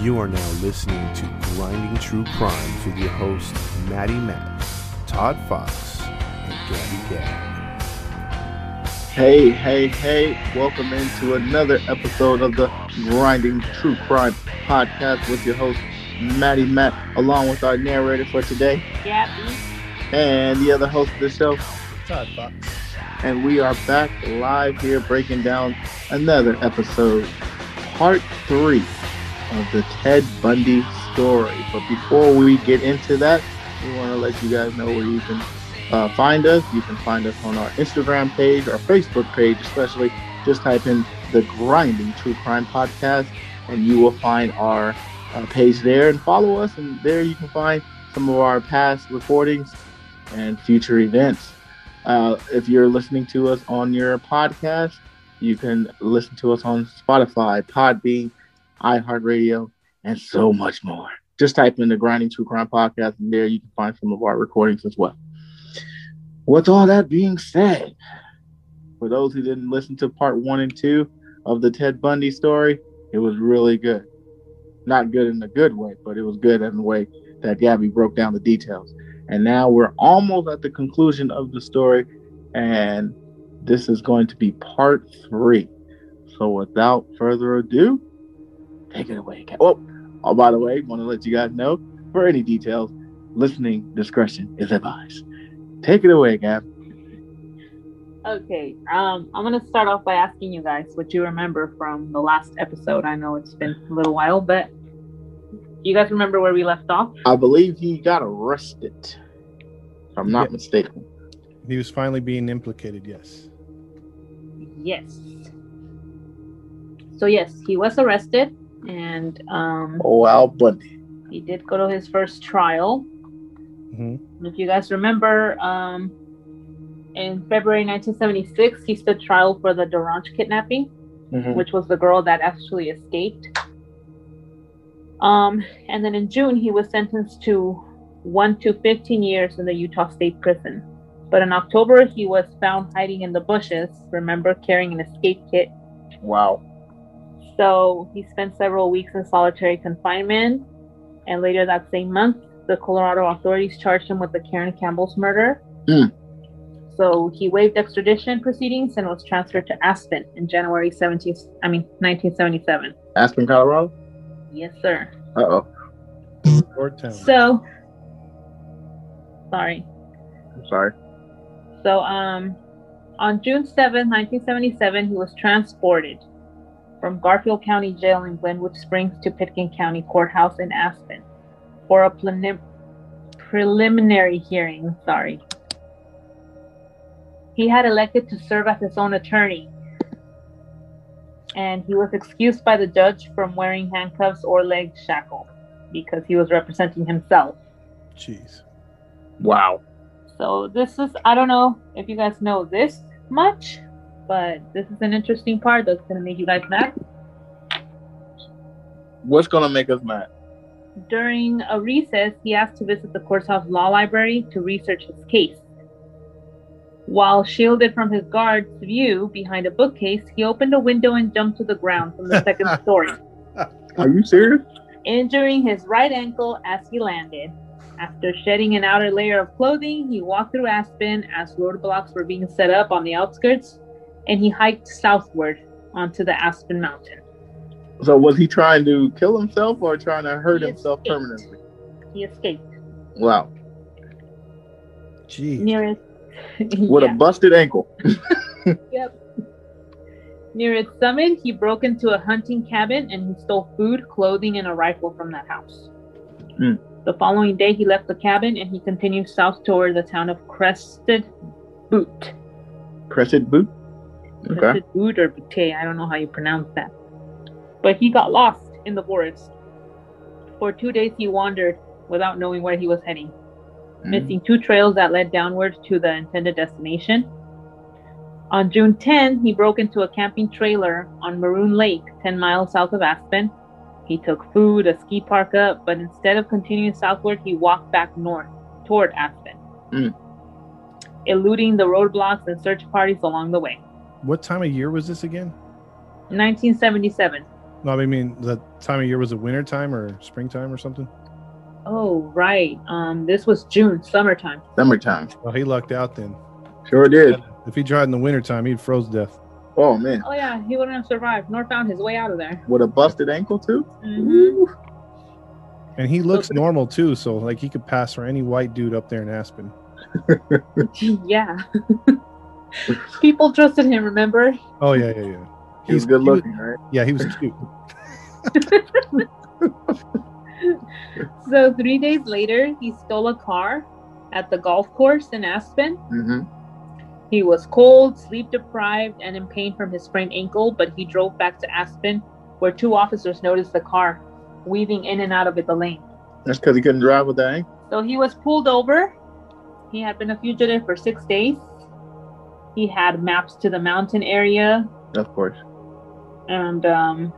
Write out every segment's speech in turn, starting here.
You are now listening to Grinding True Crimes with your hosts, Maddie Matt, Todd Fox, and Gabby Gab. Hey, hey, hey, welcome into another episode of the Grinding True Crime Podcast with your host, Maddie Matt, along with our narrator for today, Gabby. and the other host of the show. Todd Fox. And we are back live here breaking down another episode, part three of the Ted Bundy story. But before we get into that, we want to let you guys know where you can uh, find us. You can find us on our Instagram page, our Facebook page, especially. Just type in the Grinding True Crime Podcast, and you will find our uh, page there and follow us. And there you can find some of our past recordings and future events. Uh, if you're listening to us on your podcast, you can listen to us on Spotify, Podbean, iHeartRadio, and so much more. Just type in the Grinding True Crime Podcast, and there you can find some of our recordings as well. With all that being said, for those who didn't listen to part one and two of the Ted Bundy story, it was really good. Not good in a good way, but it was good in the way that Gabby broke down the details. And now we're almost at the conclusion of the story, and this is going to be part three. So without further ado, take it away. Gab. Oh, oh, by the way, want to let you guys know for any details, listening discretion is advised. Take it away, Gab. Okay, um, I'm gonna start off by asking you guys what you remember from the last episode. I know it's been a little while, but you guys remember where we left off? I believe he got arrested. If I'm not Yeah. mistaken. He was finally being implicated, yes. Yes. So yes, he was arrested, and um, Oh, Al Bundy. he did go to his first trial. hmm If you guys remember, um, in February 1976, he stood trial for the DaRonch kidnapping. Mhm. which was the girl that actually escaped. Um, and then in June, he was sentenced to one to 15 years in the Utah State Prison. But in October, he was found hiding in the bushes, remember, carrying an escape kit. Wow. So he spent several weeks in solitary confinement. And later that same month, the Colorado authorities charged him with the Caryn Campbell's murder. Hmm. So he waived extradition proceedings and was transferred to Aspen in January 17th, I mean 1977. Aspen, Colorado? Yes, sir. Uh oh. So, sorry. I'm sorry. So, um, on June 7th, 1977, he was transported from Garfield County Jail in Glenwood Springs to Pitkin County Courthouse in Aspen for a prelim- preliminary hearing. Sorry. He had elected to serve as his own attorney, and he was excused by the judge from wearing handcuffs or leg shackles because he was representing himself. Jeez. Wow. So this is I don't know if you guys know this much, but this is an interesting part that's gonna make you guys mad. What's gonna make us mad? During a recess, he asked to visit the courthouse law library to research his case. While shielded from his guard's view behind a bookcase, he opened a window and jumped to the ground from the second story, Are you serious? injuring his right ankle as he landed. After shedding an outer layer of clothing, he walked through Aspen as roadblocks were being set up on the outskirts, and he hiked southward onto the Aspen Mountain. So was he trying to kill himself or trying to hurt He himself escaped. permanently? He escaped Wow. Jeez. near his With Yeah. a busted ankle. Yep. Near its summit, he broke into a hunting cabin and he stole food, clothing, and a rifle from that house. Hmm. The following day, he left the cabin and he continued south toward the town of Crested Boot. Crested boot? Okay. Crested or Butte, I don't know how you pronounce that. But he got lost in the forest. For two days, he wandered without knowing where he was heading, Mm. missing two trails that led downward to the intended destination. On June 10, he broke into a camping trailer on Maroon Lake, 10 miles south of Aspen. He took food, a ski park up, but instead of continuing southward, he walked back north toward Aspen, Mm. eluding the roadblocks and search parties along the way. What time of year was this again? 1977. No, I mean the time of year was it winter time or springtime or something? Oh, right. Um, this was June, summertime. Summertime. Well, he lucked out then. Sure did. If he tried in the winter time, he'd froze to death. Oh man. Oh yeah, he wouldn't have survived nor found his way out of there. With a busted ankle too? Mhm. And he looks normal too, so like he could pass for any white dude up there in Aspen. yeah. People trusted him, remember? Oh yeah, yeah, yeah. He was He's good he was- looking, right? yeah, he was cute. So three days later, he stole a car at the golf course in Aspen. Mm-hmm. He was cold, sleep deprived, and in pain from his sprained ankle, but he drove back to Aspen, where two officers noticed the car weaving in and out of the lane. That's because he couldn't drive with that ankle. So he was pulled over. He had been a fugitive for six days. He had maps to the mountain area Of course. and um,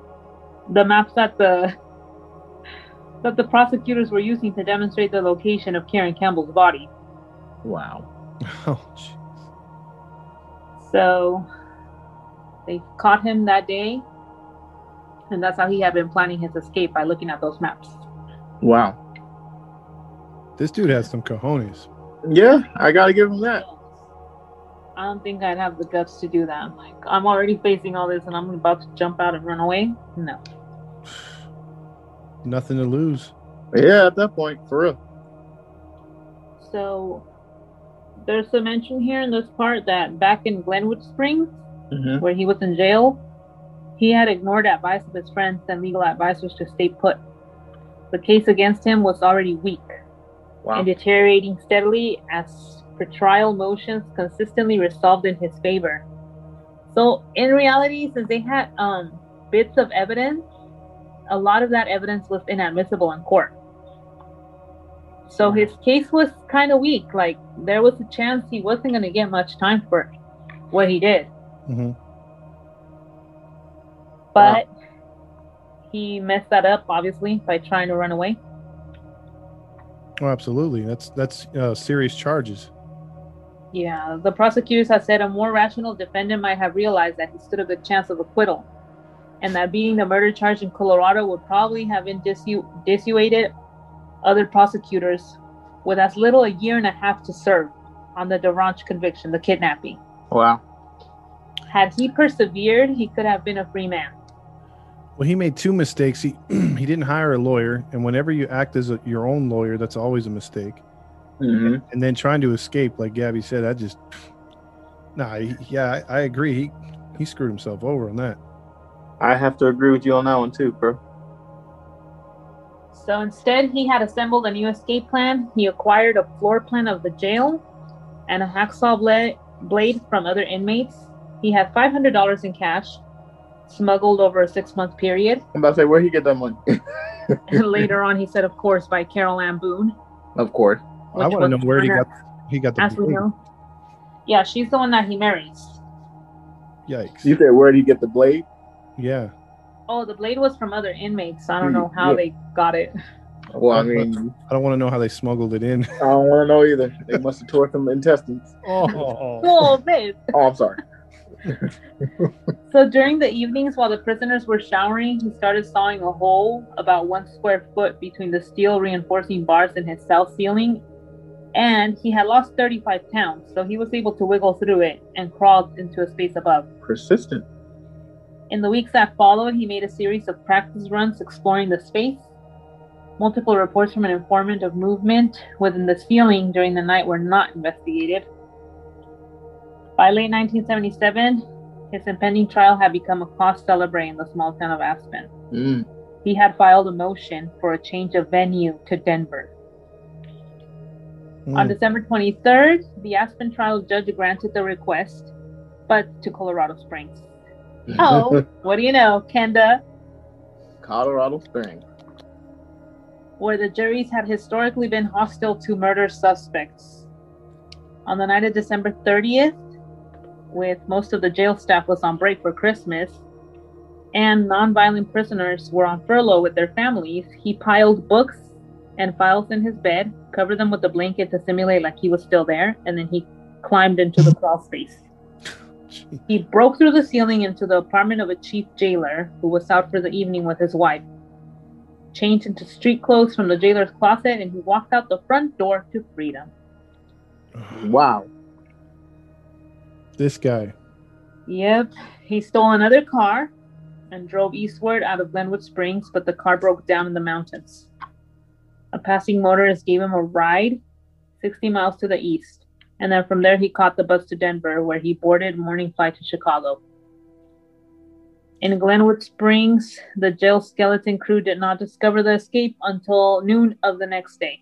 the maps that the that the prosecutors were using to demonstrate the location of Caryn Campbell's body. Wow. Oh, jeez. So they caught him that day, and that's how he had been planning his escape by looking at those maps. Wow. this dude has some cojones. Yeah, I gotta give him that. I don't think I'd have the guts to do that. Like I'm already facing all this, and I'm about to jump out and run away. No. Nothing to lose. Yeah, at that point, for real. So there's a mention here in this part that back in Glenwood Springs, Mm-hmm. where he was in jail, he had ignored advice of his friends and legal advisors to stay put. The case against him was already weak Wow. and deteriorating steadily as pretrial motions consistently resolved in his favor. So in reality, since they had um, bits of evidence, a lot of that evidence was inadmissible in court. So his case was kind of weak. Like there was a chance he wasn't going to get much time for what he did. hmm But he messed that up, obviously, by trying to run away. Oh, absolutely. That's that's uh, serious charges. Yeah, the prosecutors have said a more rational defendant might have realized that he stood a good chance of acquittal, and that beating the murder charge in Colorado would probably have been dissu- dissuaded other prosecutors with as little a year and a half to serve on the DaRonch conviction, the kidnapping. Wow. Had he persevered, he could have been a free man. Well, he made two mistakes. He he didn't hire a lawyer, and whenever you act as a, your own lawyer, that's always a mistake. Mm-hmm. And then trying to escape, like Gabby said, I just, nah, he, yeah, I, I agree. He he screwed himself over on that. I have to agree with you on that one too, bro. So instead, he had assembled a new escape plan. He acquired a floor plan of the jail and a hacksaw blade, blade from other inmates. He had $500 in cash, smuggled over a six month period. I'm about to say where he get that money. And later on, he said, of course, by Carole Ann Boone. of course. I want to know where he got he got the Ashley blade. Hill. Yeah, she's the one that he marries. Yikes! You said where did he get the blade? yeah, Oh, the blade was from other inmates. I don't Mm, know how yeah. they got it. Well, I mean, I don't want to know how they smuggled it in. I don't want to know either. They must have tore some intestines. Oh, Whoa, babe. Oh, I'm sorry. So during the evenings while the prisoners were showering, he started sawing a hole about one square foot between the steel reinforcing bars in his cell ceiling. And he had lost 35 pounds, so he was able to wiggle through it and crawled into a space above. Persistent. In the weeks that followed, he made a series of practice runs exploring the space. Multiple reports from an informant of movement within the ceiling during the night were not investigated. By late 1977, his impending trial had become a cause celebre in the small town of Aspen. Mm. He had filed a motion for a change of venue to Denver. On Mm. December 23rd, the Aspen trial judge granted the request, but to Colorado Springs. Oh, what do you know, Kenda? Colorado Springs. where the juries had historically been hostile to murder suspects. On the night of December 30th, with most of the jail staff was on break for Christmas, and nonviolent prisoners were on furlough with their families, he piled books and files in his bed, covered them with a blanket to simulate like he was still there, and then he climbed into the crawl space. He broke through the ceiling into the apartment of a chief jailer who was out for the evening with his wife. Changed into street clothes from the jailer's closet, and he walked out the front door to freedom. Wow. This guy. Yep, he stole another car and drove eastward out of Glenwood Springs, but the car broke down in the mountains. A passing motorist gave him a ride 60 miles to the east, and then from there he caught the bus to Denver, where he boarded morning flight to Chicago. In Glenwood Springs, the jail skeleton crew did not discover the escape until noon of the next day.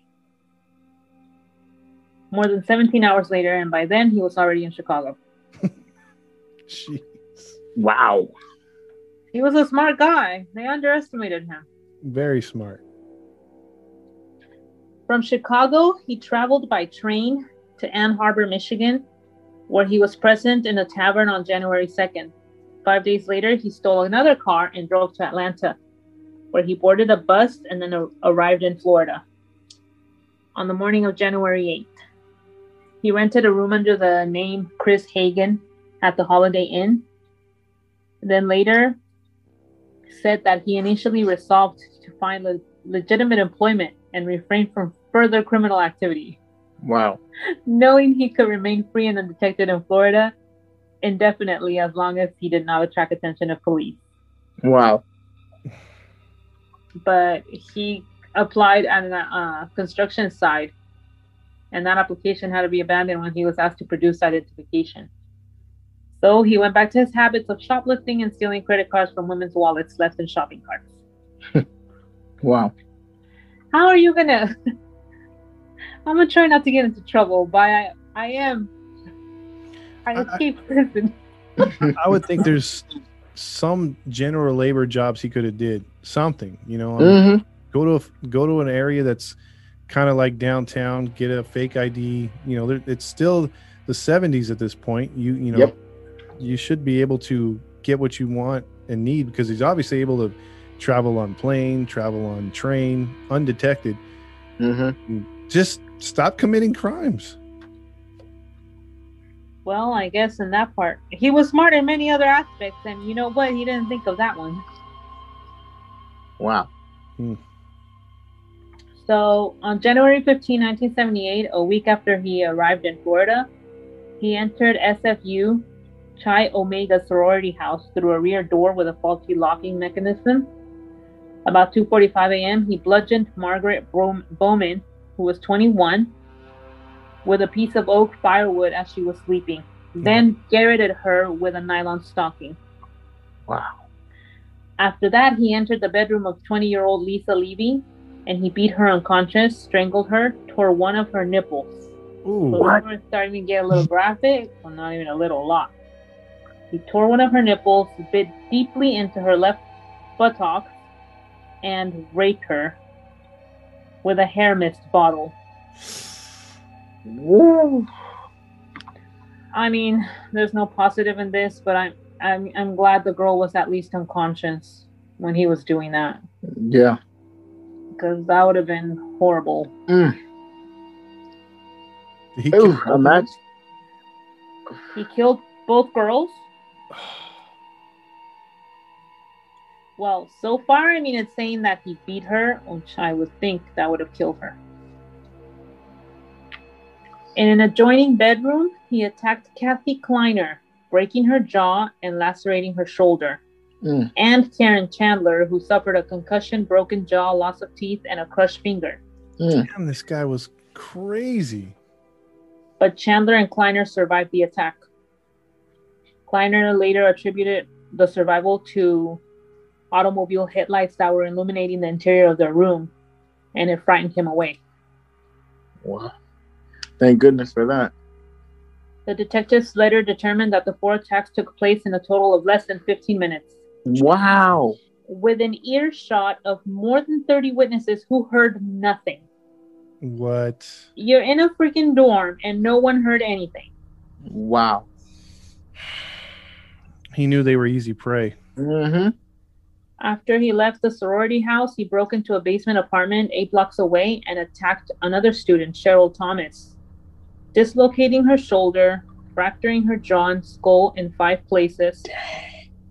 More than 17 hours later, and by then he was already in Chicago. Jeez. Wow. He was a smart guy. They underestimated him. Very smart. From Chicago, he traveled by train to Ann Arbor, Michigan, where he was present in a tavern on January 2nd. Five days later, he stole another car and drove to Atlanta, where he boarded a bus and then a- arrived in Florida. On the morning of January 8th, he rented a room under the name Chris Hagen at the Holiday Inn. Then later, said that he initially resolved to find le- legitimate employment and refrain from further criminal activity, Wow. knowing he could remain free and undetected in Florida indefinitely as long as he did not attract attention of police. Wow. But he applied at a uh, construction site, and that application had to be abandoned when he was asked to produce identification. So he went back to his habits of shoplifting and stealing credit cards from women's wallets left in shopping carts. Wow. How are you gonna? I'm gonna try not to get into trouble, but I, I am. I I- escaped prison. I would think there's some general labor jobs he could have did something. You know, Mm-hmm. go to a, go to an area that's kind of like downtown, get a fake ID. You know, there, it's still the 70s at this point. You you know, Yep. you should be able to get what you want and need because he's obviously able to travel on plane, travel on train, undetected. Mm-hmm. Just stop committing crimes. Well, I guess in that part, he was smart in many other aspects, and you know what? He didn't think of that one. Wow. So on January 15, 1978, a week after he arrived in Florida, he entered SFU Chi Omega sorority house through a rear door with a faulty locking mechanism. About 2:45 a.m., he bludgeoned Margaret Bowman, who was 21, with a piece of oak firewood as she was sleeping. Mm. Then garroted her with a nylon stocking. Wow. After that, he entered the bedroom of 20 year old Lisa Levy and he beat her unconscious, strangled her, tore one of her nipples. So Ooh, What? we're starting to get a little graphic. Well, not even a little, a lot. He tore one of her nipples, bit deeply into her left buttock, and raped her with a hair mist bottle. Woo. I mean, there's no positive in this, but I'm I'm I'm glad the girl was at least unconscious when he was doing that, Yeah. because that would have been horrible. Mm. He Ooh, kill both of imagine. He killed both girls. Well, so far, I mean, it's saying that he beat her, which I would think that would have killed her. In an adjoining bedroom, he attacked Kathy Kleiner, breaking her jaw and lacerating her shoulder, Mm. and Karen Chandler, who suffered a concussion, broken jaw, loss of teeth, and a crushed finger. Mm. Damn, this guy was crazy. but Chandler and Kleiner survived the attack. Kleiner later attributed the survival to automobile headlights that were illuminating the interior of their room, and it frightened him away. Wow. Thank goodness for that. The detectives later determined that the four attacks took place in a total of less than 15 minutes. Wow. With within earshot of more than 30 witnesses who heard nothing. What? You're in a freaking dorm and no one heard anything. Wow. He knew they were easy prey. Mm-hmm. After he left the sorority house, he broke into a basement apartment eight blocks away and attacked another student, Cheryl Thomas, dislocating her shoulder, fracturing her jaw and skull in five places.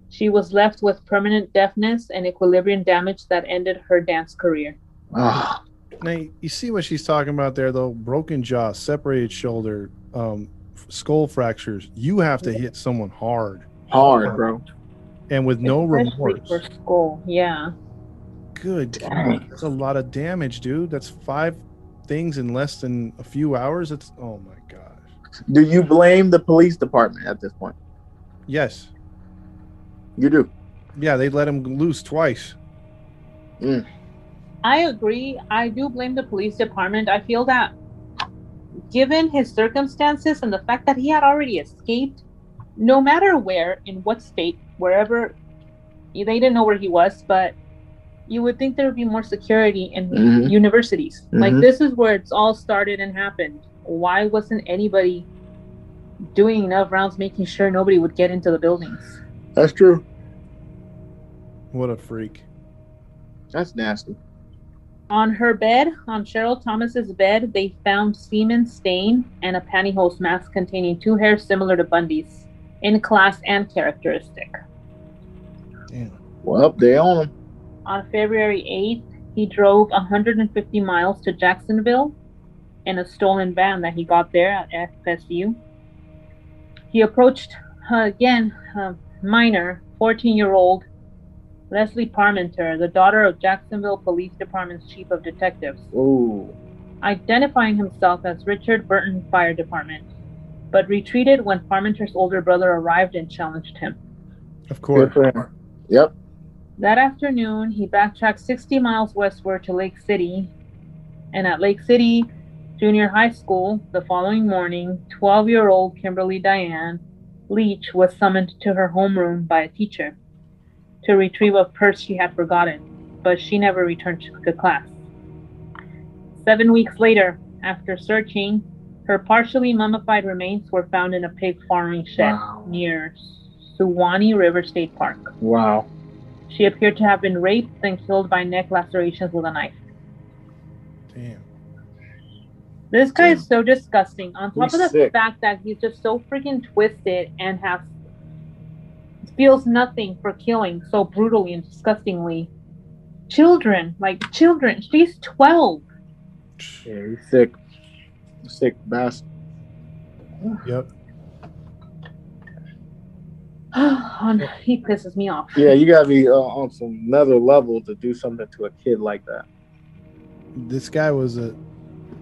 She was left with permanent deafness and equilibrium damage that ended her dance career. Ah, Now you see what she's talking about there, though. Broken jaw, separated shoulder, um, skull fractures. You have to hit someone hard hard, bro. And with no Especially remorse. for skull. Yeah. Good. Dang. That's a lot of damage, dude. That's five things in less than a few hours. It's oh my gosh. Do you blame the police department at this point? Yes. You do. Yeah, they let him loose twice. Mm. I agree. I do blame the police department. I feel that given his circumstances and the fact that he had already escaped, no matter where, in what state, wherever, they didn't know where he was, but you would think there would be more security in Mhm. universities. Like, Mhm. this is where it's all started and happened. Why wasn't anybody doing enough rounds making sure nobody would get into the buildings? That's true. What a freak. That's nasty. On her bed, on Cheryl Thomas's bed, they found semen stain and a pantyhose mask containing two hairs similar to Bundy's, in class and characteristic. Damn. Well, they own him. On February 8th, he drove 150 miles to Jacksonville in a stolen van that he got there at FSU. He approached, uh, again, uh, minor, 14 year old Leslie Parmenter, the daughter of Jacksonville Police Department's chief of detectives. Ooh. identifying himself as Richard Burton Fire Department, but retreated when Parmenter's older brother arrived and challenged him. Of course. Yep. That afternoon, he backtracked 60 miles westward to Lake City, and at Lake City Junior High School the following morning, 12 year old Kimberly Diane Leach was summoned to her homeroom by a teacher to retrieve a purse she had forgotten, but she never returned to class. Seven weeks later, after searching, her partially mummified remains were found in a pig farming shed Wow. near Suwannee River State Park. Wow. She appeared to have been raped and killed by neck lacerations with a knife. Damn. This guy is so disgusting. On top He's of the sick. fact that he's just so freaking twisted and has feels nothing for killing so brutally and disgustingly children, like children. She's twelve. Yeah, he's sick. Sick bastard. Yep. On- he pisses me off. Yeah, you gotta be uh, on some another level to do something to a kid like that. This guy was a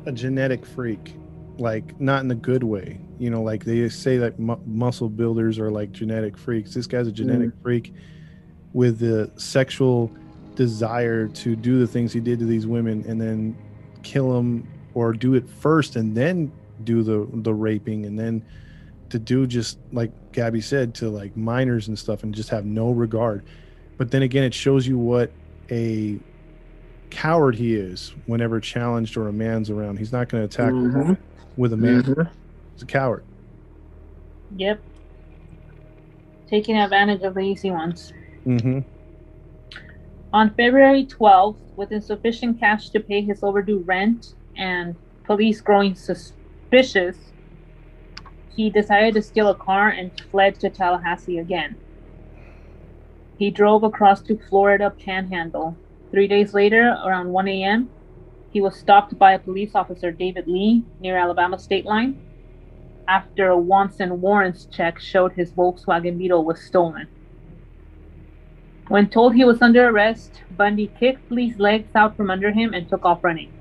a genetic freak. Like not in the good way. You know, like they say that mu- muscle builders are like genetic freaks. This guy's a genetic freak with the sexual desire to do the things he did to these women and then kill them or do it first and then do the the raping and then to do just like Gabby said to like minors and stuff and just have no regard. But then again, it shows you what a coward he is whenever challenged or a man's around. He's not going to attack Mhm. with a man. Mhm. He's a coward. Yep. Taking advantage of the easy ones. Mm-hmm. On February 12th, with insufficient cash to pay his overdue rent and police growing suspicious, he decided to steal a car and fled to Tallahassee again. He drove across to Florida Panhandle. Three days later, around 1 a.m., he was stopped by a police officer, David Lee, near Alabama state line, after a wants and warrants check showed his Volkswagen Beetle was stolen. When told he was under arrest, Bundy kicked Lee's legs out from under him and took off running.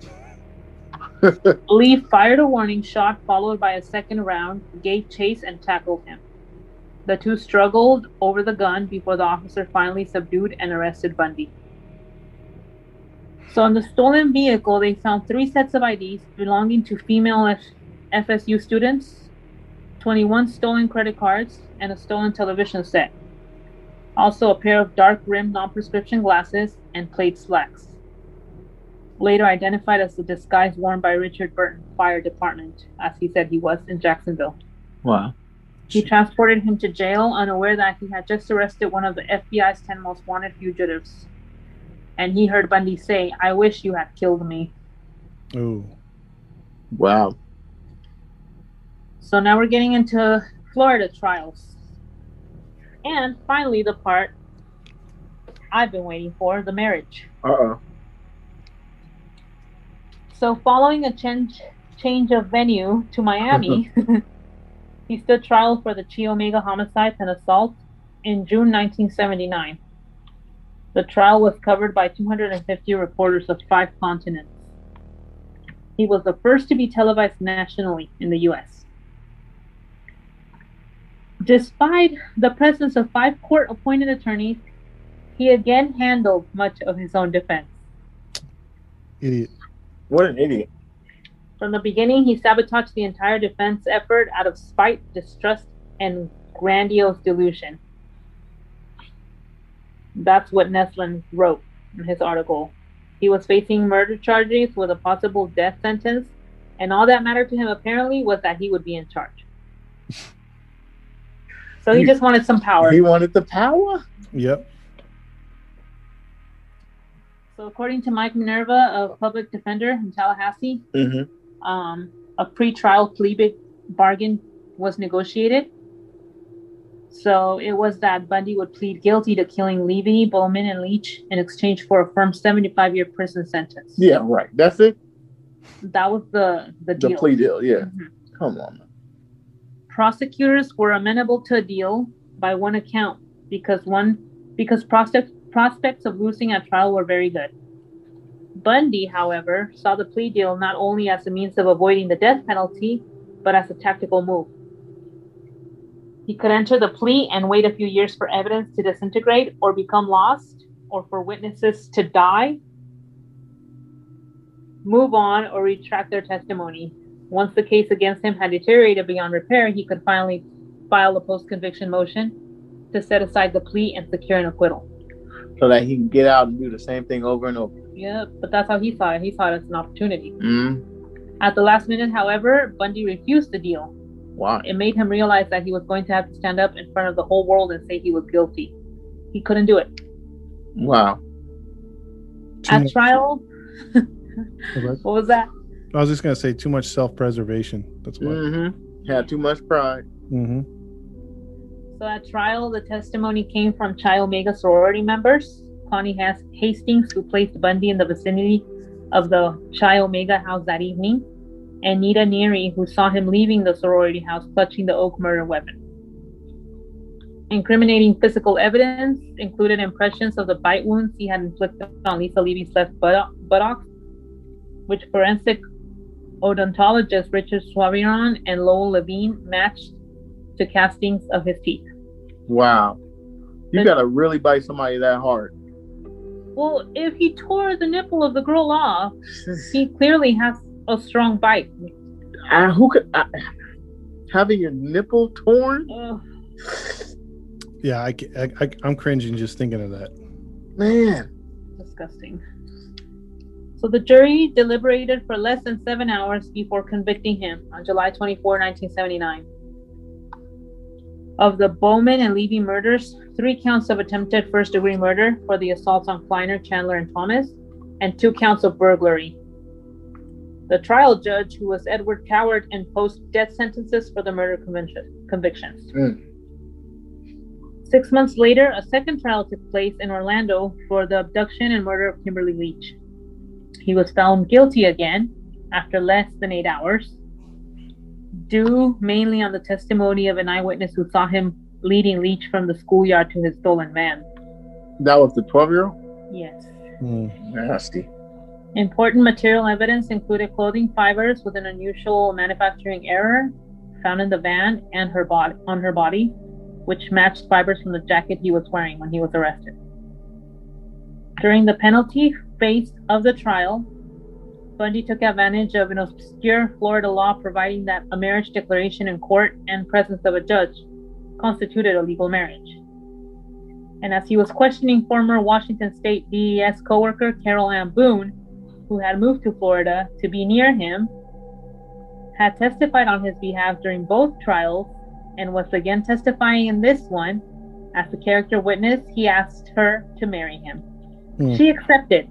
Lee fired a warning shot, followed by a second round, gave chase, and tackled him. The two struggled over the gun before the officer finally subdued and arrested Bundy. So, in the stolen vehicle, they found three sets of IDs belonging to female F- FSU students, 21 stolen credit cards, and a stolen television set. Also, a pair of dark rimmed non prescription glasses and plaid slacks. Later identified as the disguise worn by Richard Burton Fire Department, as he said he was in Jacksonville. Wow. He transported him to jail, unaware that he had just arrested one of the FBI's 10 most wanted fugitives. And he heard Bundy say, I wish you had killed me. Ooh. Wow. So now we're getting into Florida trials. And finally, the part I've been waiting for the marriage. Uh oh. So, following a change, change of venue to Miami, he stood trial for the Chi Omega homicides and assault in June 1979. The trial was covered by 250 reporters of five continents. He was the first to be televised nationally in the US. Despite the presence of five court appointed attorneys, he again handled much of his own defense. Idiot. What an idiot. From the beginning, he sabotaged the entire defense effort out of spite, distrust, and grandiose delusion. That's what Neslin wrote in his article. He was facing murder charges with a possible death sentence, and all that mattered to him apparently was that he would be in charge. So he He- just wanted some power. He wanted the power? Yep. So, according to Mike Minerva, a public defender in Tallahassee, Mm-hmm. um, a pre-trial plea big bargain was negotiated. So it was that Bundy would plead guilty to killing Levy, Bowman, and Leach in exchange for a firm 75-year prison sentence. Yeah, right. That's it? That was the the The deal. plea deal, yeah. Mhm. Come on. man. Prosecutors were amenable to a deal by one account because one because prospects prospects of losing at trial were very good. Bundy, however, saw the plea deal not only as a means of avoiding the death penalty, but as a tactical move. He could enter the plea and wait a few years for evidence to disintegrate or become lost, or for witnesses to die, move on, or retract their testimony. Once the case against him had deteriorated beyond repair, he could finally file a post conviction motion to set aside the plea and secure an acquittal. So that he can get out and do the same thing over and over. Yeah, but that's how he saw it. He saw it as an opportunity. Mm. At the last minute, however, Bundy refused the deal. Why? It made him realize that he was going to have to stand up in front of the whole world and say he was guilty. He couldn't do it. Wow. Too At much- trial, what was that? I was just gonna say too much self-preservation. That's why. Mm-hmm. Had too much pride. Mm-hmm. So at trial, the testimony came from Chi Omega sorority members, Connie Has- Hastings, who placed Bundy in the vicinity of the Chi Omega house that evening, and Nita Neary, who saw him leaving the sorority house clutching the oak murder weapon. Incriminating physical evidence included impressions of the bite wounds he had inflicted on Lisa Levy's left buttock, which forensic odontologist Richard Souviron and Lowell Levine matched to castings of his teeth. Wow. You Then- gotta really bite somebody that hard. Well, if he tore the nipple of the girl off, he clearly has a strong bite. Ah, who could ah, having your nipple torn? Ugh. Yeah, I, I, I, I'm cringing just thinking of that. Man. disgusting. So the jury deliberated for less than seven hours before convicting him on July 24, 1979. Of the Bowman and Levy murders, three counts of attempted first degree murder for the assaults on Kleiner, Chandler, and Thomas, and two counts of burglary. The trial judge, who was Edward Cowart, imposed death sentences for the murder conviction- convictions. Mm. Six months later, a second trial took place in Orlando for the abduction and murder of Kimberly Leach. He was found guilty again after less than eight hours, due mainly on the testimony of an eyewitness who saw him leading Leach from the schoolyard to his stolen van. That was the 12 year old? Yes. Mm. Nasty. Important material evidence included clothing fibers with an unusual manufacturing error found in the van and her body on her body, which matched fibers from the jacket he was wearing when he was arrested. During the penalty phase of the trial, Bundy took advantage of an obscure Florida law providing that a marriage declaration in court and presence of a judge constituted a legal marriage. And as he was questioning former Washington State DES coworker Carole Ann Boone, who had moved to Florida to be near him, had testified on his behalf during both trials and was again testifying in this one. As a character witness, he asked her to marry him. Hmm. She accepted,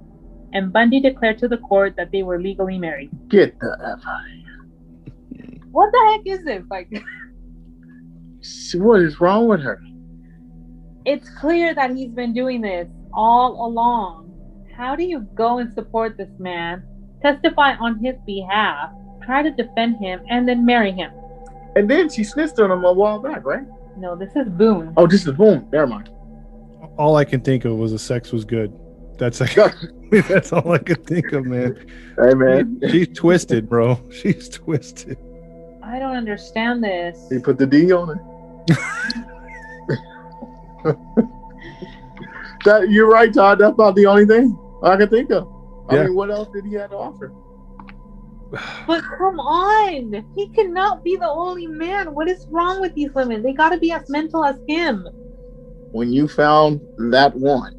and Bundy declared to the court that they were legally married. Get the F out of here. What the heck is this? Like, What is wrong with her? it's clear that he's been doing this all along. How do you go and support this man, testify on his behalf, try to defend him, and then marry him? And then she snitched on him a while back, right? No, this is Boone. Oh, this is boom. Never mind. All I can think of was the sex was good. That's like, that's all I could think of, man. Hey man, She's twisted, bro. She's twisted. I don't understand this. he put the D on it. that you're right, Todd. That's about the only thing I can think of. I Yeah. mean, what else did he have to offer? But come on, he cannot be the only man. What is wrong with these women? They gotta be as mental as him. When you found that one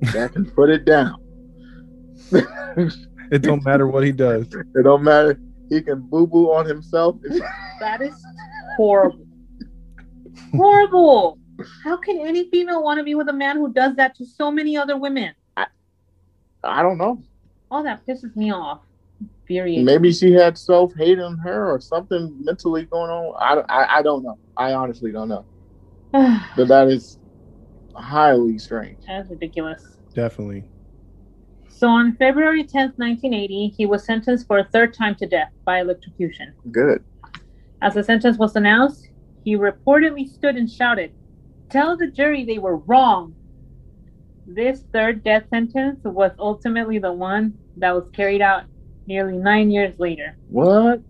that can put it down, it It don't matter what he does. It don't matter. He can boo boo on himself. That is horrible. horrible. How can any female want to be with a man who does that to so many other women? I don't know. Oh, that pisses me off. Infuriating. Maybe she had self hate in her or something mentally going on. I, I, I don't know. I honestly don't know. But that is highly strange. That's ridiculous. Definitely. So on February 10th, 1980, he was sentenced for a third time to death by electrocution. Good. As the sentence was announced, he reportedly stood and shouted, Tell the jury they were wrong. This third death sentence was ultimately the one that was carried out nearly nine years later. What?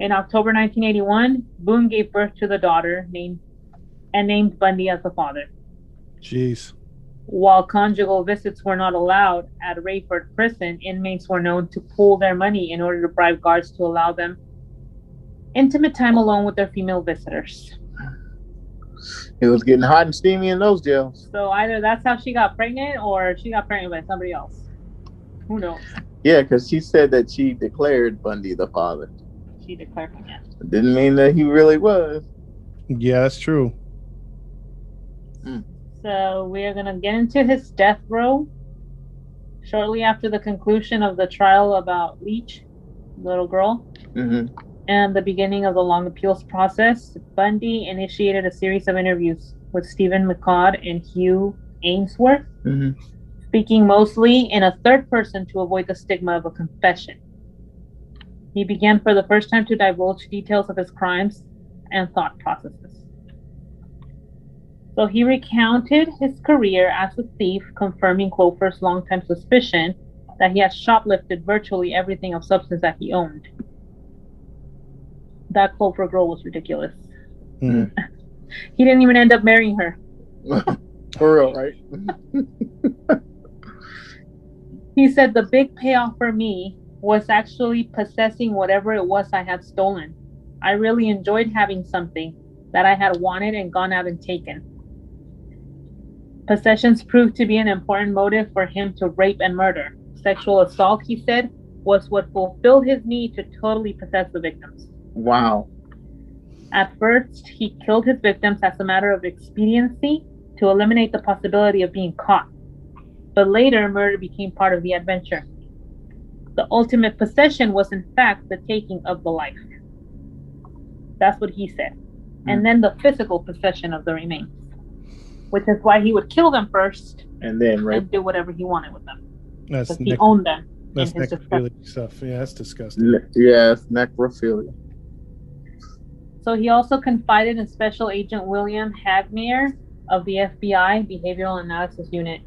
In October 1981, Boone gave birth to the daughter named and named Bundy as the father. Jeez. While conjugal visits were not allowed at Raiford Prison, inmates were known to pool their money in order to bribe guards to allow them intimate time alone with their female visitors. It was getting hot and steamy in those jails. So either that's how she got pregnant or she got pregnant by somebody else. Who knows? Yeah, because she said that she declared Bundy the father. She declared him yes. It didn't mean that he really was. Yeah, that's true. So we are going to get into his death row. Shortly after the conclusion of the trial about Leach, little girl, hmm and the beginning of the long appeals process, Bundy initiated a series of interviews with Stephen Michaud and Hugh Aynesworth, hmm speaking mostly in a third person to avoid the stigma of a confession. He began for the first time to divulge details of his crimes and thought processes. So he recounted his career as a thief, confirming Clover's longtime suspicion that he had shoplifted virtually everything of substance that he owned. That Clover girl was ridiculous. Mhm. He didn't even end up marrying her. For real, right? He said the big payoff for me was actually possessing whatever it was I had stolen. I really enjoyed having something that I had wanted and gone out and taken. Possessions proved to be an important motive for him to rape and murder. Sexual assault, he said, was what fulfilled his need to totally possess the victims. Wow. At first, he killed his victims as a matter of expediency to eliminate the possibility of being caught. But later, murder became part of the adventure. The ultimate possession was, in fact, the taking of the life. That's what he said. And hmm. then the physical possession of the remains, which is why he would kill them first And then, right? and do whatever he wanted with them That's because he owned them. that's in his stuff. Yeah, that's disgusting. Ne- yes, necrophilia. So he also confided in Special Agent William Hagmaier of the FBI Behavioral Analysis Unit.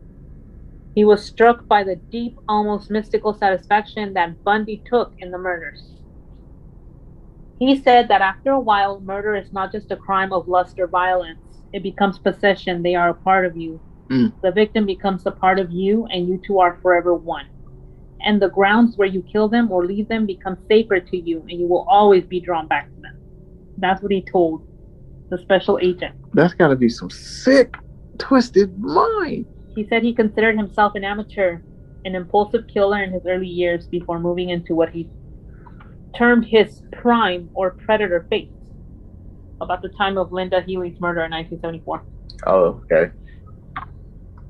He was struck by the deep, almost mystical satisfaction that Bundy took in the murders. He said that after a while, murder is not just a crime of lust or violence. It becomes possession. They are a part of you. Mm. The victim becomes a part of you, and you two are forever one. And the grounds where you kill them or leave them become sacred to you, and you will always be drawn back to them. That's what he told the special agent. That's got to be some sick twisted mind. He said he considered himself an amateur, an impulsive killer in his early years before moving into what he termed his prime or predator phase about the time of Lynda Healy's murder in 1974. Oh, okay.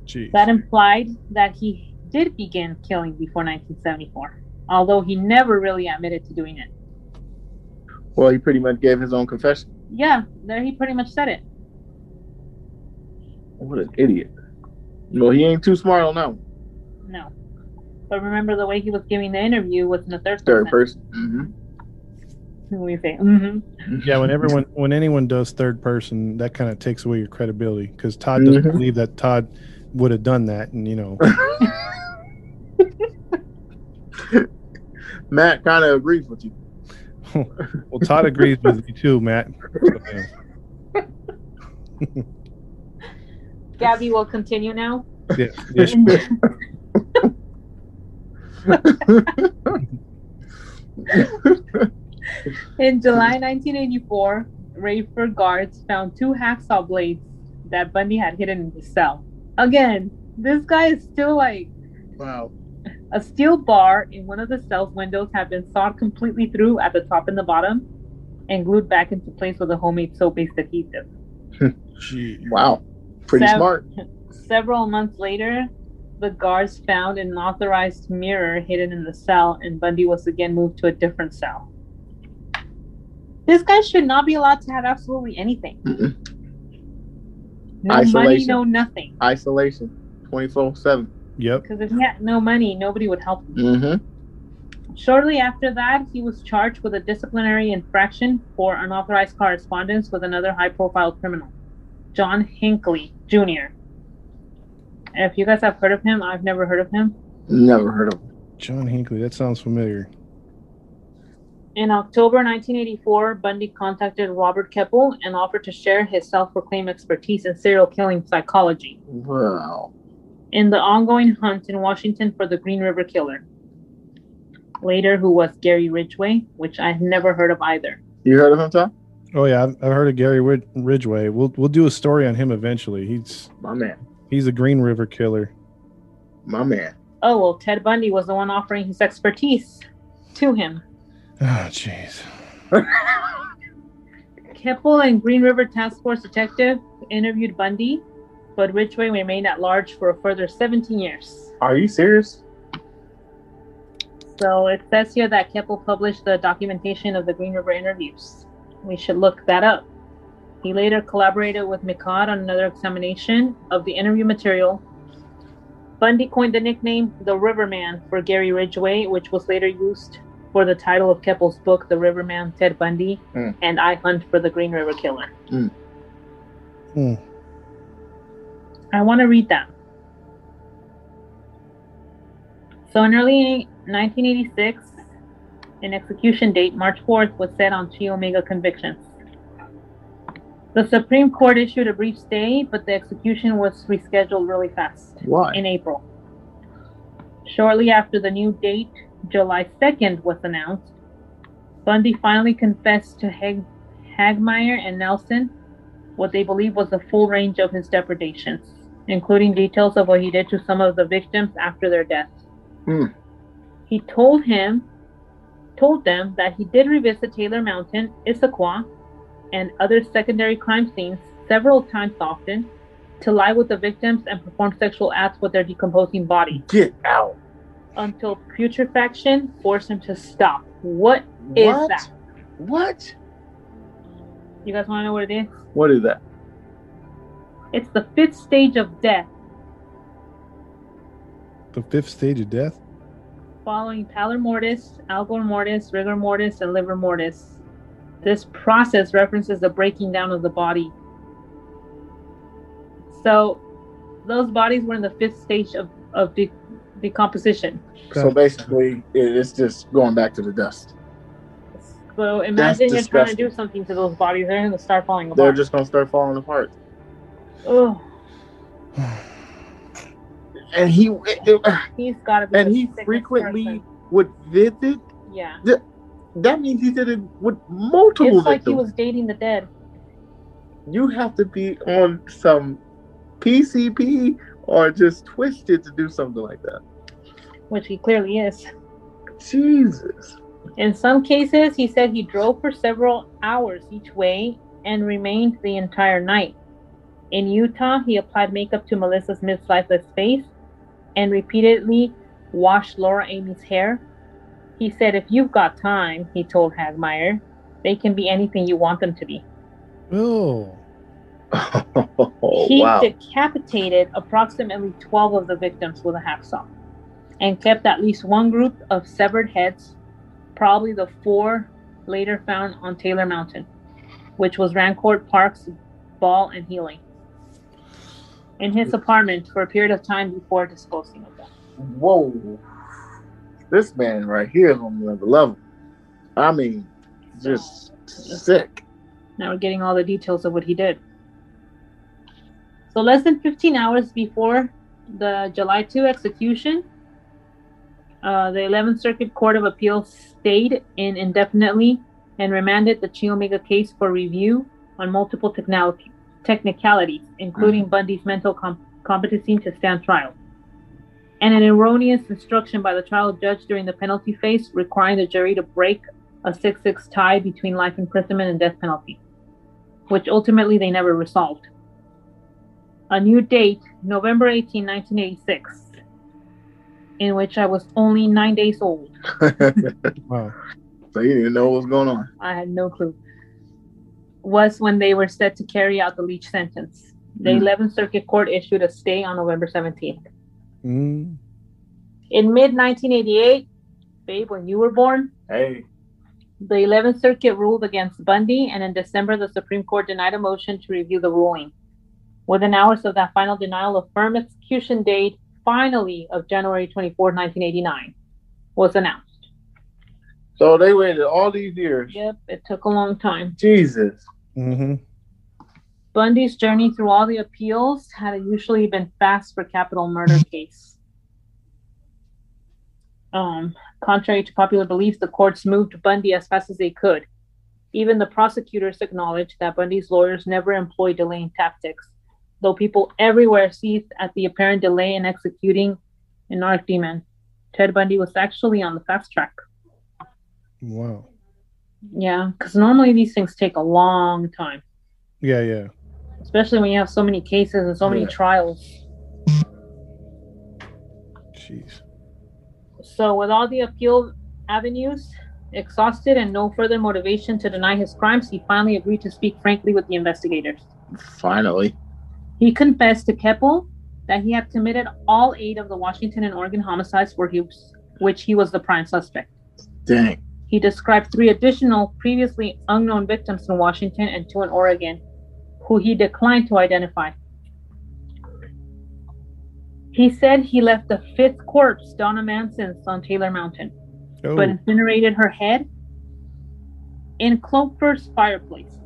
Jeez. That implied that he did begin killing before 1974, although he never really admitted to doing it. Well, he pretty much gave his own confession. Yeah, there he pretty much said it. What an idiot. Well, he ain't too smart on that one. No. But remember, the way he was giving the interview was in the third, Third person. person. Mm-hmm. We say, mm-hmm. Yeah, when everyone when anyone does third person, that kind of takes away your credibility because Todd doesn't Mhm. believe that Todd would have done that, and you know, Matt kind of agrees with you. well, Todd agrees with you too, Matt. Gabby will continue now. Yeah, yeah, she- In July 1984, Raiford guards found two hacksaw blades that Bundy had hidden in his cell. Again, this guy is still like wow. a steel bar in one of the cell's windows had been sawed completely through at the top and the bottom and glued back into place with a homemade soap-based adhesive. Wow. Pretty Sev- smart. Several months later, the guards found an unauthorized mirror hidden in the cell, and Bundy was again moved to a different cell. This guy should not be allowed to have absolutely anything. Mm-mm. No money, no nothing. Isolation. 24 7. Yep. Because if he had no money, nobody would help him. Mm-hmm. Shortly after that, he was charged with a disciplinary infraction for unauthorized correspondence with another high profile criminal, John Hinckley Jr. And if you guys have heard of him, I've never heard of him. Never heard of him. John Hinckley. That sounds familiar. In October 1984, Bundy contacted Robert Keppel and offered to share his self proclaimed expertise in serial killing psychology Wow. in the ongoing hunt in Washington for the Green River Killer. Later, who was Gary Ridgway, which I've never heard of either. You heard of him, Tom? Oh yeah, I've, I've heard of Gary Rid- Ridgway. We'll we'll do a story on him eventually. He's My man. he's a Green River killer. My man. Oh, well, Ted Bundy was the one offering his expertise to him. Oh jeez. Keppel and Green River Task Force detective interviewed Bundy, but Ridgway remained at large for a further 17 years. Are you serious? So it says here that Keppel published the documentation of the Green River interviews. We should look that up. He later collaborated with Michaud on another examination of the interview material. Bundy coined the nickname the Riverman for Gary Ridgway, which was later used for the title of Keppel's book, The Riverman Ted Bundy, Hmm. and I Hunt for the Green River Killer. Hmm. I want to read that. So in early 1986, an execution date, March 4th, was set on Chi Omega convictions. The Supreme Court issued a brief stay, but the execution was rescheduled really fast Why? in April. Shortly after the new date, July 2nd, was announced, Bundy finally confessed to Hag- Hagmaier and Nelson what they believe was the full range of his depredations, including details of what he did to some of the victims after their deaths. Hmm. He told him, told them that he did revisit Taylor Mountain, Issaquah, and other secondary crime scenes several times often to lie with the victims and perform sexual acts with their decomposing bodies Get out. Until putrefaction forced him to stop. What is what? that? What? You guys want to know what it is? What is that? It's the fifth stage of death, The fifth stage of death. following pallor mortis, algor mortis, rigor mortis, and livor mortis. This process references the breaking down of the body. So, those bodies were in the fifth stage of, of de- decomposition. So basically, it's just going back to the dust. So, imagine you're trying to do something to those bodies, they're going to start falling apart. They're just gonna start falling apart. Oh. And he he's got to be. and the he frequently person. would visit. Yeah. That means he did it with multiple It's like he was dating the dead. You have to be on some PCP or just twisted to do something like that. Which he clearly is. Jesus. In some cases, he said he drove for several hours each way and remained the entire night. In Utah, he applied makeup to Melissa Smith's lifeless face and repeatedly washed Laura Aime's hair. He said, If you've got time, he told Hagmaier, they can be anything you want them to be. Oh, Oh, he wow. decapitated approximately 12 of the victims with a hacksaw and kept at least one group of severed heads, probably the four later found on Taylor Mountain, which was Rancourt Parks Ball and Healy, in his apartment for a period of time before disposing of them. Whoa. This man right here is on another level. I mean, just sick. Now we're getting all the details of what he did. So, less than 15 hours before the July 2 execution, uh, the 11th Circuit Court of Appeals stayed in indefinitely and remanded the Chi Omega case for review on multiple technicalities, including Bundy's mental com- competency to stand trial, and an erroneous instruction by the trial judge during the penalty phase requiring the jury to break a 6 6 tie between life imprisonment and death penalty, which ultimately they never resolved. A new date, November 18, 1986, in which I was only nine days old. wow. So you didn't know what was going on. I had no clue. Was when they were set to carry out the Leach sentence. The Mm. 11th Circuit Court issued a stay on November 17th. Mm. In mid 1988, babe, when you were born, Hey. the 11th Circuit ruled against Bundy, and in December, the Supreme Court denied a motion to review the ruling. Within hours of that final denial, a firm execution date, finally of January 24, 1989, was announced. So they waited all these years. Yep, it took a long time. Jesus. hmm Bundy's journey through all the appeals had usually been fast for capital murder case. Um, contrary to popular belief, the courts moved Bundy as fast as they could. Even the prosecutors acknowledged that Bundy's lawyers never employed delaying tactics, though people everywhere seized at the apparent delay in executing an arch demon. Ted Bundy was actually on the fast track. Wow. Yeah, because normally these things take a long time. Yeah, yeah. especially when you have so many cases and so many trials. Jeez. So, with all the appeal avenues exhausted and no further motivation to deny his crimes, he finally agreed to speak frankly with the investigators. Finally. He confessed to Keppel that he had committed all eight of the Washington and Oregon homicides for he was, which he was the prime suspect. Dang. He described three additional previously unknown victims in Washington and two in Oregon, who he declined to identify. He said he left the fifth corpse, Donna Manson's, on Taylor Mountain, Oh, but incinerated her head in Kloepfer's fireplace.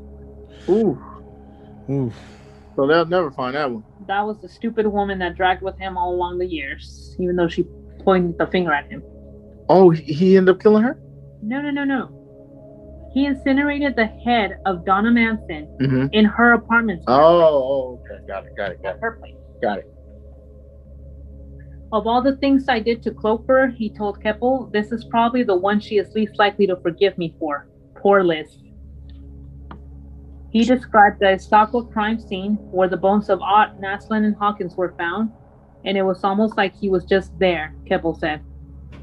Ooh. oof. So they'll never find that one. That was the stupid woman that dragged with him all along the years, even though she pointed the finger at him. Oh, he- ended up killing her? No, no, no, no. He incinerated the head of Donna Manson Mm-hmm. in her apartment. Oh, oh, okay. Got it. Got it. Got it. her place. Got it. Of all the things I did to Kloepfer, he told Keppel, this is probably the one she is least likely to forgive me for. Poor Liz. He described the Issaquah crime scene where the bones of Ott, Naslund, and Hawkins were found, and it was almost like he was just there, Keppel said.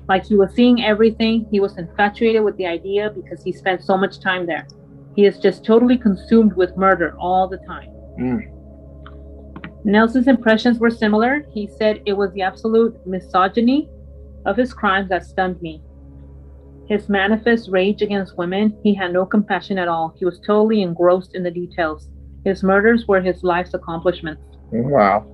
Like he was seeing everything, he was infatuated with the idea because he spent so much time there. He is just totally consumed with murder all the time. Mm. Nelson's impressions were similar. He said it was the absolute misogyny of his crimes that stunned me. His manifest rage against women, he had no compassion at all. He was totally engrossed in the details. His murders were his life's accomplishments. Wow.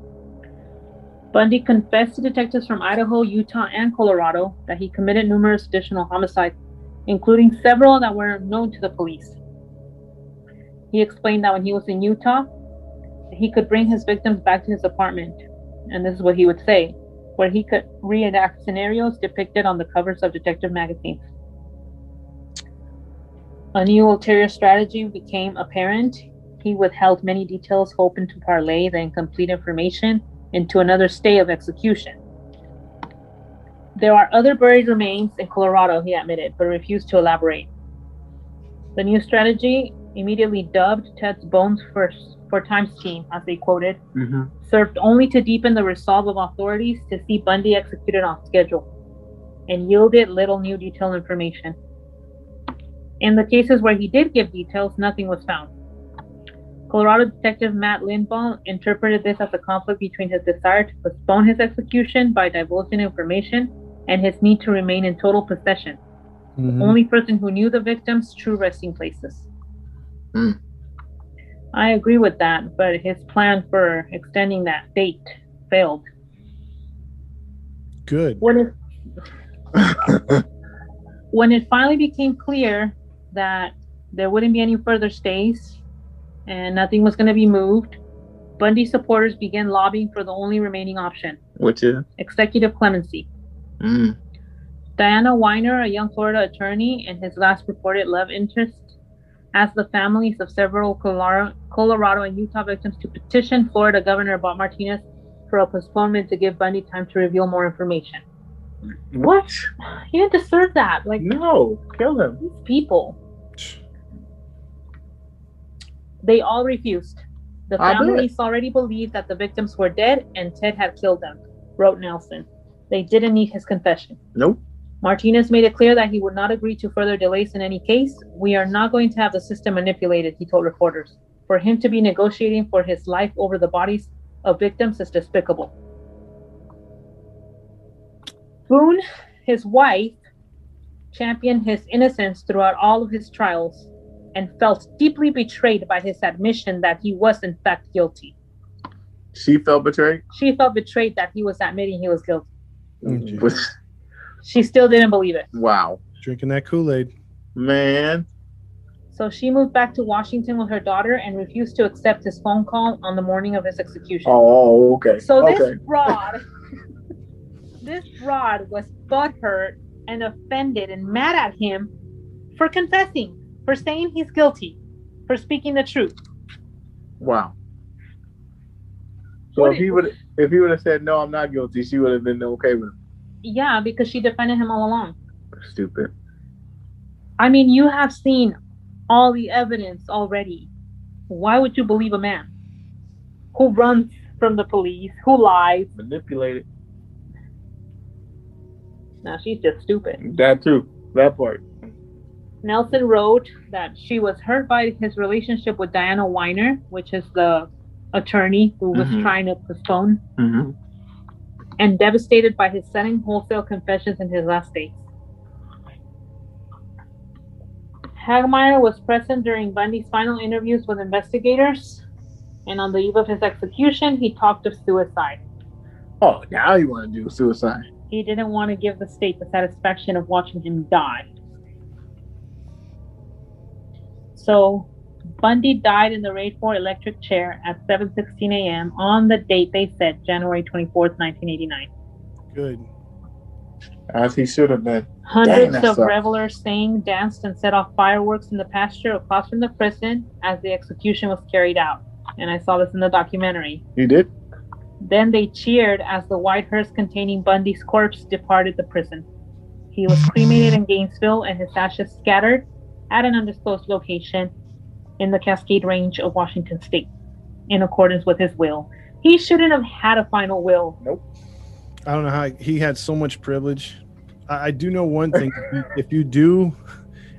Bundy confessed to detectives from Idaho, Utah, and Colorado that he committed numerous additional homicides, including several that were known to the police. He explained that when he was in Utah, he could bring his victims back to his apartment, and this is what he would say, where he could reenact scenarios depicted on the covers of detective magazines. A new ulterior strategy became apparent. he withheld many details, hoping to parlay the incomplete information into another stay of execution. There are other buried remains in Colorado, he admitted, but refused to elaborate. The new strategy, immediately dubbed Ted's Bones First for Times Team, as they quoted, Mm-hmm. served only to deepen the resolve of authorities to see Bundy executed on schedule and yielded little new detailed information. In the cases where he did give details, nothing was found. Colorado Detective Matt Lindvall interpreted this as a conflict between his desire to postpone his execution by divulging information and his need to remain in total possession, Mhm. only person who knew the victim's true resting places. Hmm. I agree with that, but his plan for extending that date failed. Good. When it when it finally became clear that there wouldn't be any further stays and nothing was going to be moved, Bundy supporters began lobbying for the only remaining option, Which is? executive clemency. Mm. Diana Weiner, a young Florida attorney and his last reported love interest, asked the families of several Colorado, Colorado and Utah victims to petition Florida Governor Bob Martinez for a postponement to give Bundy time to reveal more information. What? He didn't deserve that. Like No, kill him. these people, they all refused. The families already believed that the victims were dead and Ted had killed them, wrote Nelson. They didn't need his confession. Nope. Martinez made it clear that he would not agree to further delays in any case. We are not going to have the system manipulated, he told reporters. For him to be negotiating for his life over the bodies of victims is despicable. Boone, his wife, championed his innocence throughout all of his trials and felt deeply betrayed by his admission that he was in fact guilty. She felt betrayed. She felt betrayed that he was admitting he was guilty. Oh, mm. She still didn't believe it. wow, Drinking that Kool Aid. man. So she moved back to Washington with her daughter and refused to accept his phone call on the morning of his execution. Oh, oh okay. So this okay. broad, this broad was butthurt and offended and mad at him for confessing, for saying he's guilty, for speaking the truth. Wow. So What if it- he would if he would have said no, I'm not guilty, she would have been okay with him. Yeah, because she defended him all along. Stupid. I mean, you have seen all the evidence already. Why would you believe a man who runs from the police, who lies? Manipulated. Now she's just stupid. That too. That part. Nelson wrote that she was hurt by his relationship with Diana Weiner, which is the attorney who was Mhm. trying to postpone, Mm-hmm. and devastated by his selling wholesale confessions in his last days. Hagmaier was present during Bundy's final interviews with investigators, and on the eve of his execution, he talked of suicide. Oh, now you want to do suicide? He didn't want to give the state the satisfaction of watching him die. So, Bundy died in the Raiford electric chair at 7:16 a.m. on the date they set, January 24th, 1989. Good. As he should have been. Hundreds that of sucks. revelers sang, danced, and set off fireworks in the pasture across from the prison as the execution was carried out. And I saw this in the documentary. You did? Then they cheered as the white hearse containing Bundy's corpse departed the prison. He was cremated in Gainesville and his ashes scattered at an undisclosed location in the Cascade Range of Washington State, in accordance with his will. He shouldn't have had a final will. Nope. I don't know how he had so much privilege. I, I do know one thing: if you, do,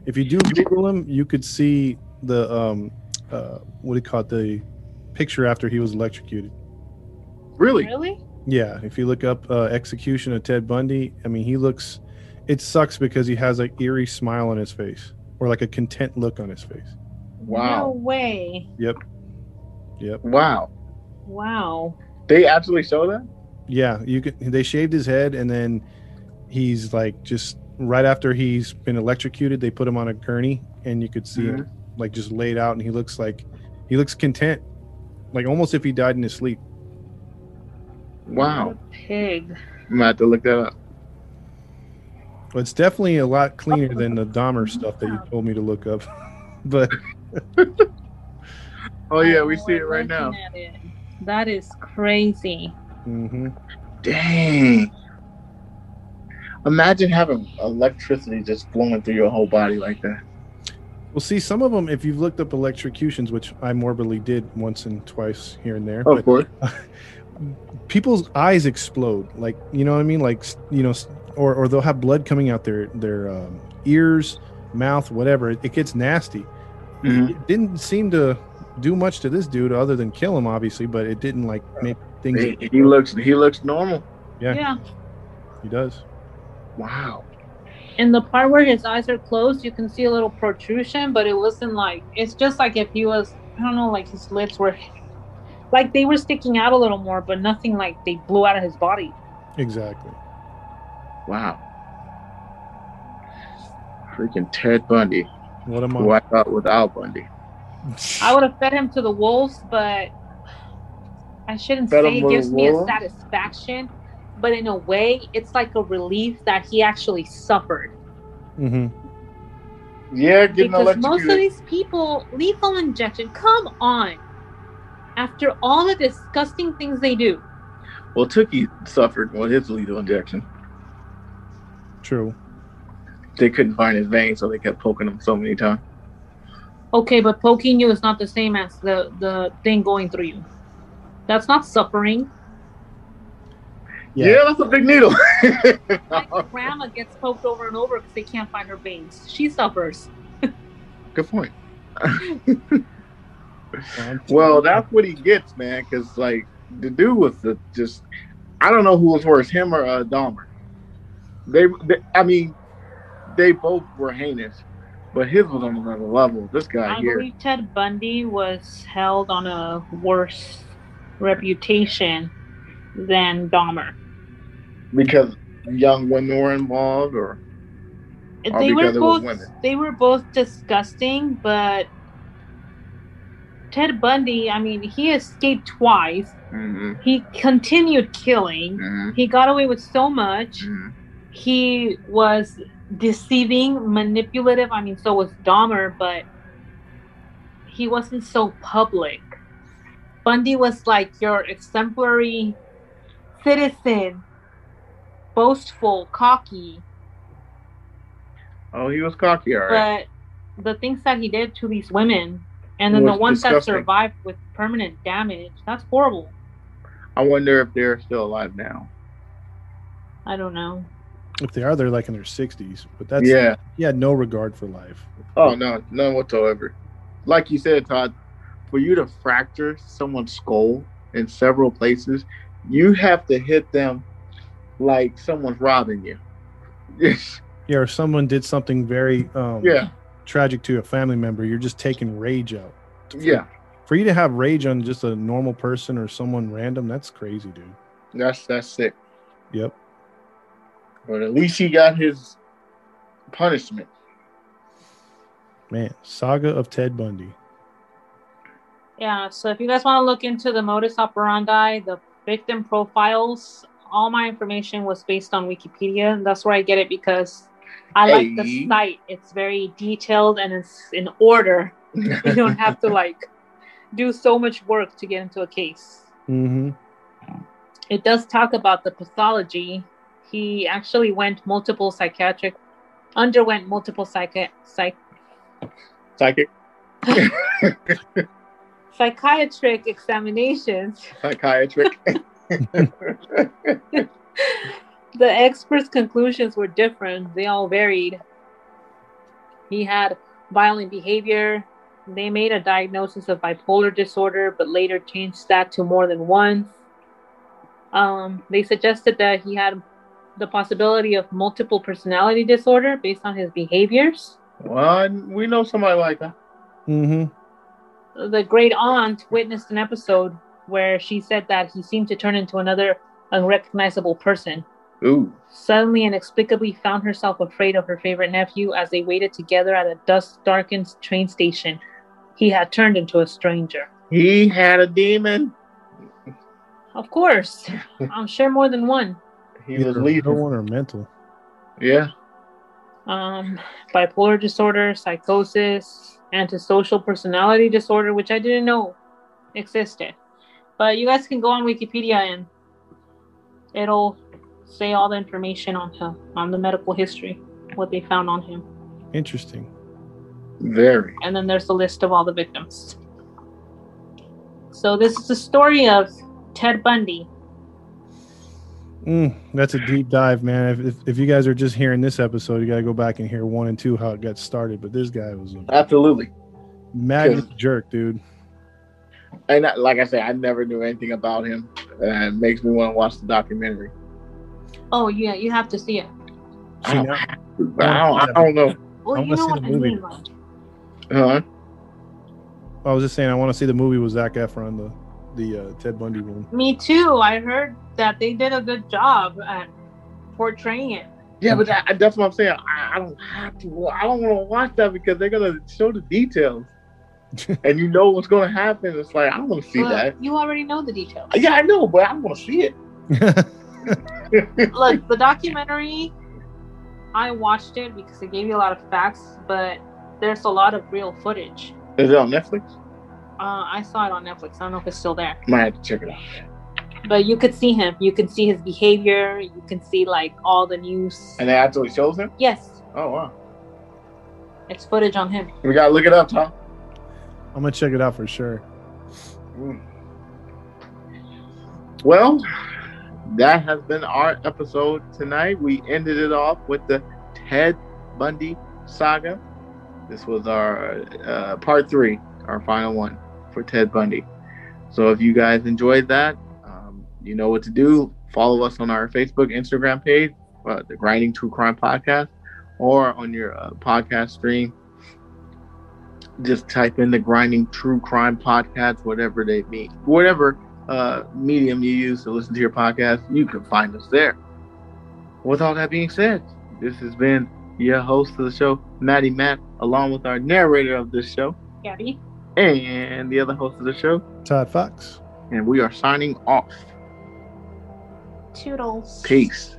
if you do Google him, you could see the um, uh, what do you call it? The picture after he was electrocuted. Really? Really? Yeah, if you look up uh, execution of Ted Bundy, I mean, he looks. It sucks because he has an eerie smile on his face, or like a content look on his face. Wow. No way. Yep. Yep. Wow. Wow. They actually show that? Yeah, you could. They shaved his head, and then he's like just right after he's been electrocuted, they put him on a gurney, and you could see him mm-hmm. like just laid out, and he looks like he looks content, like almost if he died in his sleep. Wow. What a pig. I'm gonna have to look that up. But it's definitely a lot cleaner than the Dahmer stuff that you told me to look up. but Oh yeah, we see it right now. it. That is crazy. Mm-hmm. Dang. Imagine having electricity just flowing through your whole body like that. Well, see, some of them, if you've looked up electrocutions, which I morbidly did once and twice here and there, Of but course. people's eyes explode. Like, you know what I mean? Like, you know, s- or, or they'll have blood coming out their their um, ears, mouth, whatever. It, it gets nasty. Mhm. It didn't seem to do much to this dude other than kill him, obviously, but it didn't like make things. He, he looks he looks normal. Yeah. yeah. He does. Wow. In the part where his eyes are closed, you can see a little protrusion, but it wasn't like it's just like if he was I don't know, like his lips were like they were sticking out a little more, but nothing like they blew out of his body. Exactly. Wow. Freaking Ted Bundy, What am who I? I thought was Al Bundy. I would have fed him to the wolves, but I shouldn't Fed say him it gives the me a satisfaction, but in a way, it's like a relief that he actually suffered. Mm-hmm. Yeah, getting because most of these people, lethal injection, come on. After all the disgusting things they do, Well, Tookie suffered with his lethal injection. True. They couldn't find his vein, so they kept poking him so many times. okay, but poking you is not the same as the the thing going through you. That's not suffering. Yeah, that's a big needle. My grandma gets poked over and over because they can't find her veins. She suffers. Good point. Well, Well, that's what he gets, man. Because like the dude was the, just, I don't know who was worse, him or uh, Dahmer. They, they, I mean, they both were heinous, but his was on another level. This guy I here, believe Ted Bundy was held on a worse reputation than Dahmer. because young women were involved, or Or they were because it was both they were both disgusting, but Ted Bundy, I mean, he escaped twice. Mhm, He continued killing. mhm, He got away with so much. mhm. He was deceiving, manipulative. I mean, so was Dahmer, but he wasn't so public. Bundy was like your exemplary citizen, boastful, cocky. oh, he was cocky, all right. But the things that he did to these women, and then the ones that survived with permanent damage, that's horrible. I wonder if they're still alive now. I don't know. If they are, they're like in their sixties. But that's yeah. He had no regard for life. Oh no, none whatsoever. Like you said, Todd, for you to fracture someone's skull in several places, you have to hit them like someone's robbing you. Yes. Yeah, or someone did something very um, yeah. tragic to a family member. You're just taking rage out. Yeah. For you to have rage on just a normal person or someone random, that's crazy, dude. That's that's sick. Yep. But at least he got his punishment. Man, saga of Ted Bundy. Yeah, so if you guys want to look into the modus operandi, the victim profiles, all my information was based on Wikipedia. That's where I get it because I like the site. It's very detailed and it's in order. You don't have to like do so much work to get into a case. Mm-hmm. It does talk about the pathology. He actually went multiple psychiatric, underwent multiple psychi- psych- Psychic, psychiatric examinations. psychiatric. the experts' conclusions were different. They all varied. He had violent behavior. They made a diagnosis of bipolar disorder, but later changed that to more than once. Um, they suggested that he had the possibility of multiple personality disorder based on his behaviors. well, we know somebody like that. Mm-hmm. The great aunt witnessed an episode where she said that he seemed to turn into another unrecognizable person. Ooh. suddenly inexplicably found herself afraid of her favorite nephew as they waited together at a dusk darkened train station. He had turned into a stranger. He had a demon. Of course, I'm sure more than one. He was Either lethal. one or mental. Yeah. Um, bipolar disorder, psychosis, antisocial personality disorder, which I didn't know existed. But you guys can go on Wikipedia and it'll say all the information on him, on the medical history, what they found on him. Interesting. Very. And then there's a list of all the victims. So this is the story of Ted Bundy. Mm, that's a deep dive, man. If, if, if you guys are just hearing this episode, you got to go back and hear one and two how it got started. But this guy was a Absolutely. magnet jerk, dude. And I- like I said, I never knew anything about him. And it makes me want to watch the documentary. Oh yeah, you have to see it. I See, don't, now- have to, but I don't, I don't know. Well, I you wanna know see what the I movie. mean. Like, Huh? I was just saying, I want to see the movie with Zac Efron, the the uh, Ted Bundy one. me too. I heard that they did a good job at portraying it. Yeah, but that, that's what I'm saying. I, I don't have to. I don't want to watch that because they're gonna show the details, and you know what's gonna happen. It's like I don't want to see Well, that. You already know the details. Yeah, I know, but I want to see it. Look, the documentary, I watched it because it gave you a lot of facts, but there's a lot of real footage. Is it on Netflix? Uh, I saw it on Netflix. I don't know if it's still there, Might have to check it out. but you could see him. You can see his behavior. You can see like all the news. And they actually shows him. Yes, Oh wow, it's footage on him. we gotta look it up, Tom. I'm gonna check it out for sure. Mm. Well, that has been our episode tonight. We ended it off with the Ted Bundy saga. This was our uh, part three, our final one for Ted Bundy. So if you guys enjoyed that, um, you know what to do. Follow us on our Facebook, Instagram page, uh, the Grinding True Crime Podcast, or on your uh, podcast stream. Just type in the Grinding True Crime Podcast, whatever they mean, whatever uh, medium you use to listen to your podcast, you can find us there. With all that being said, this has been your host of the show, Maddie Matt, along with our narrator of this show Gabby, and the other host of the show, Todd Fox. and we are signing off. toodles. Peace.